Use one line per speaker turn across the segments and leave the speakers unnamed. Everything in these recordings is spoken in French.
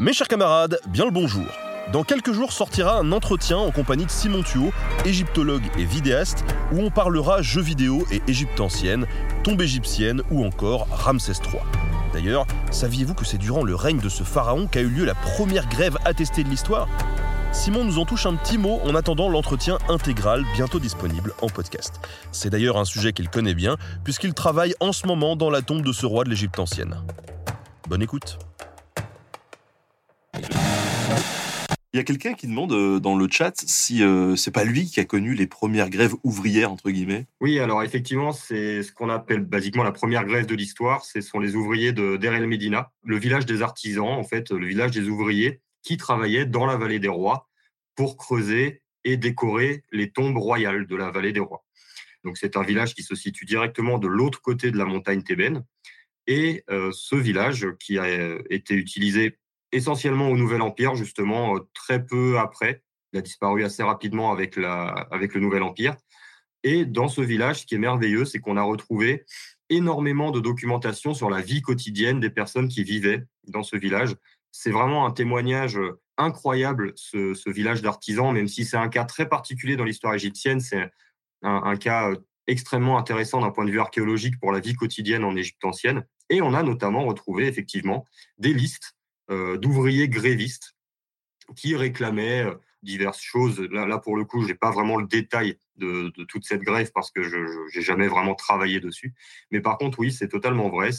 Mes chers camarades, bien le bonjour. Dans quelques jours sortira un entretien en compagnie de Simon Thuot, égyptologue et vidéaste, où on parlera jeux vidéo et Égypte ancienne, tombe égyptienne ou encore Ramsès III. D'ailleurs, saviez-vous que c'est durant le règne de ce pharaon qu'a eu lieu la première grève attestée de l'histoire? Simon nous en touche un petit mot en attendant l'entretien intégral bientôt disponible en podcast. C'est d'ailleurs un sujet qu'il connaît bien puisqu'il travaille en ce moment dans la tombe de ce roi de l'Égypte ancienne. Bonne écoute.
Il y a quelqu'un qui demande euh, dans le chat si euh, c'est pas lui qui a connu les premières grèves ouvrières entre guillemets?
Oui, alors effectivement, c'est ce qu'on appelle basiquement la première grève de l'histoire. Ce sont les ouvriers de Der El Medina, le village des artisans, en fait, le village des ouvriers qui travaillaient dans la vallée des rois pour creuser et décorer les tombes royales de la vallée des rois. Donc c'est un village qui se situe directement de l'autre côté de la montagne thébaine. Et euh, ce village, qui a été utilisé essentiellement au Nouvel Empire, justement, euh, très peu après. Il a disparu assez rapidement avec, la, avec le Nouvel Empire. Et dans ce village, ce qui est merveilleux, c'est qu'on a retrouvé énormément de documentation sur la vie quotidienne des personnes qui vivaient dans ce village. C'est vraiment un témoignage incroyable, ce, village d'artisans, même si c'est un cas très particulier dans l'histoire égyptienne. C'est un, cas extrêmement intéressant d'un point de vue archéologique pour la vie quotidienne en Égypte ancienne. Et on a notamment retrouvé effectivement des listes euh, d'ouvriers grévistes qui réclamaient euh, diverses choses. Là, pour le coup, je n'ai pas vraiment le détail de, toute cette grève parce que je n'ai jamais vraiment travaillé dessus. Mais par contre, oui, c'est totalement vrai.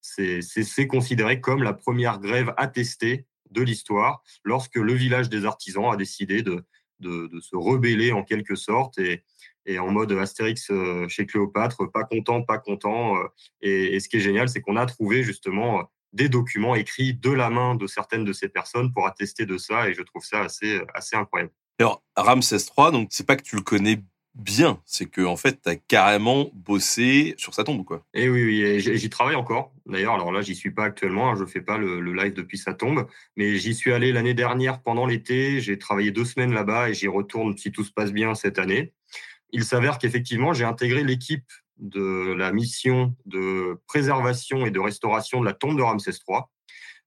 C'est considéré comme la première grève attestée de l'histoire lorsque le village des artisans a décidé de, se rebeller en quelque sorte et, en mode Astérix euh, chez Cléopâtre, pas content, pas content. Et ce qui est génial, c'est qu'on a trouvé justement des documents écrits de la main de certaines de ces personnes pour attester de ça, et je trouve ça assez, assez incroyable.
Alors, Ramsès III, donc c'est pas que tu le connais bien, c'est que en fait, tu as carrément bossé sur sa tombe, quoi.
Et oui, oui, j'y travaille encore. D'ailleurs, alors là, j'y suis pas actuellement, hein, je fais pas le, live depuis sa tombe, mais j'y suis allé l'année dernière pendant l'été. J'ai travaillé deux semaines là-bas et j'y retourne si tout se passe bien cette année. Il s'avère qu'effectivement, j'ai intégré l'équipe de la mission de préservation et de restauration de la tombe de Ramsès III.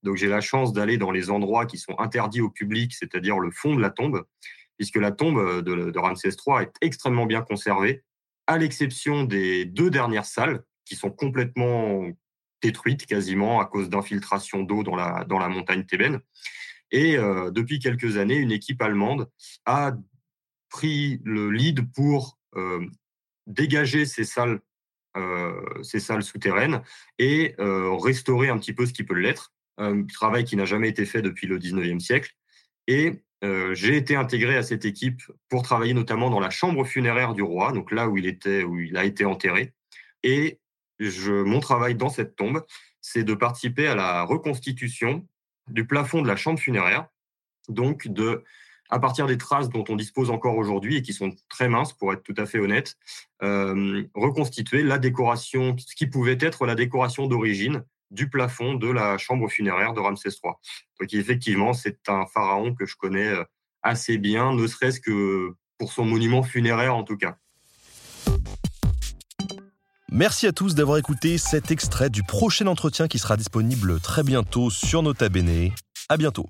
Donc j'ai la chance d'aller dans les endroits qui sont interdits au public, c'est-à-dire le fond de la tombe, puisque la tombe de, Ramsès III est extrêmement bien conservée, à l'exception des deux dernières salles qui sont complètement détruites quasiment à cause d'infiltration d'eau dans la, dans la montagne thébaine. Et euh, depuis quelques années, une équipe allemande a pris le lead pour euh, dégager ces salles, euh, ces salles souterraines et euh, restaurer un petit peu ce qui peut l'être. Un travail qui n'a jamais été fait depuis le 19e siècle. Et euh, j'ai été intégré à cette équipe pour travailler notamment dans la chambre funéraire du roi, donc là où il était, où il a été enterré. Et mon travail dans cette tombe, c'est de participer à la reconstitution du plafond de la chambre funéraire, donc de à partir des traces dont on dispose encore aujourd'hui et qui sont très minces, pour être tout à fait honnête, euh, reconstituer la décoration, ce qui pouvait être la décoration d'origine du plafond de la chambre funéraire de Ramsès III. Donc effectivement, c'est un pharaon que je connais euh, assez bien, ne serait-ce que pour son monument funéraire en tout cas.
Merci à tous d'avoir écouté cet extrait du prochain entretien qui sera disponible très bientôt sur Nota Bene. À bientôt.